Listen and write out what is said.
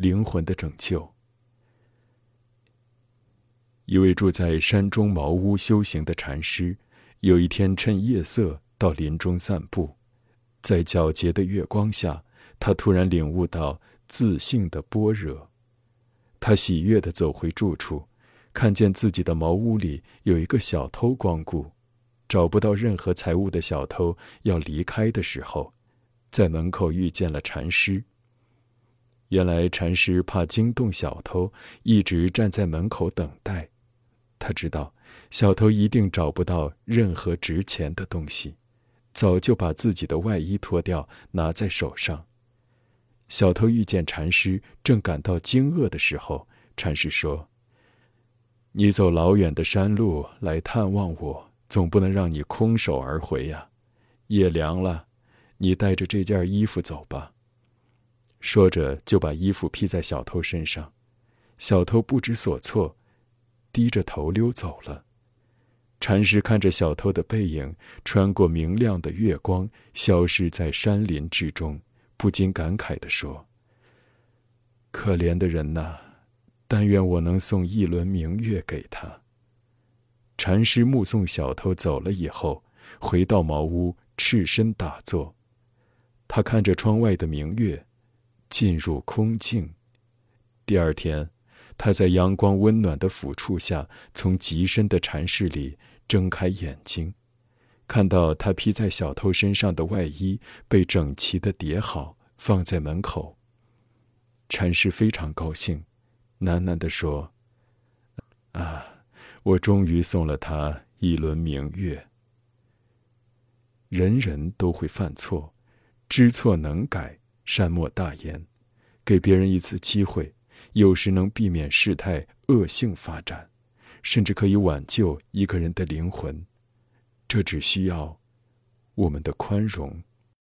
灵魂的拯救。一位住在山中茅屋修行的禅师，有一天趁夜色到林中散步，在皎洁的月光下，他突然领悟到自信的般若。他喜悦地走回住处，看见自己的茅屋里有一个小偷光顾，找不到任何财物的小偷要离开的时候，在门口遇见了禅师。原来禅师怕惊动小偷，一直站在门口等待。他知道小偷一定找不到任何值钱的东西，早就把自己的外衣脱掉拿在手上。小偷遇见禅师，正感到惊愕的时候，禅师说：“你走老远的山路来探望我，总不能让你空手而回呀。夜凉了，你带着这件衣服走吧。”说着，就把衣服披在小偷身上。小偷不知所措。低着头溜走了。禅师看着小偷的背影穿过明亮的月光，消失在山林之中，不禁感慨地说：“可怜的人呐，但愿我能送一轮明月给他。”禅师目送小偷走了以后，回到茅屋，赤身打坐。他看着窗外的明月，进入空境。第二天。他在阳光温暖的抚触下，从极深的禅室里睁开眼睛，看到他披在小偷身上的外衣被整齐的叠好，放在门口。禅师非常高兴，喃喃地说：“啊，我终于送了他一轮明月。人人都会犯错，知错能改，善莫大焉，给别人一次机会。”有时能避免事态恶性发展，甚至可以挽救一个人的灵魂。这只需要我们的宽容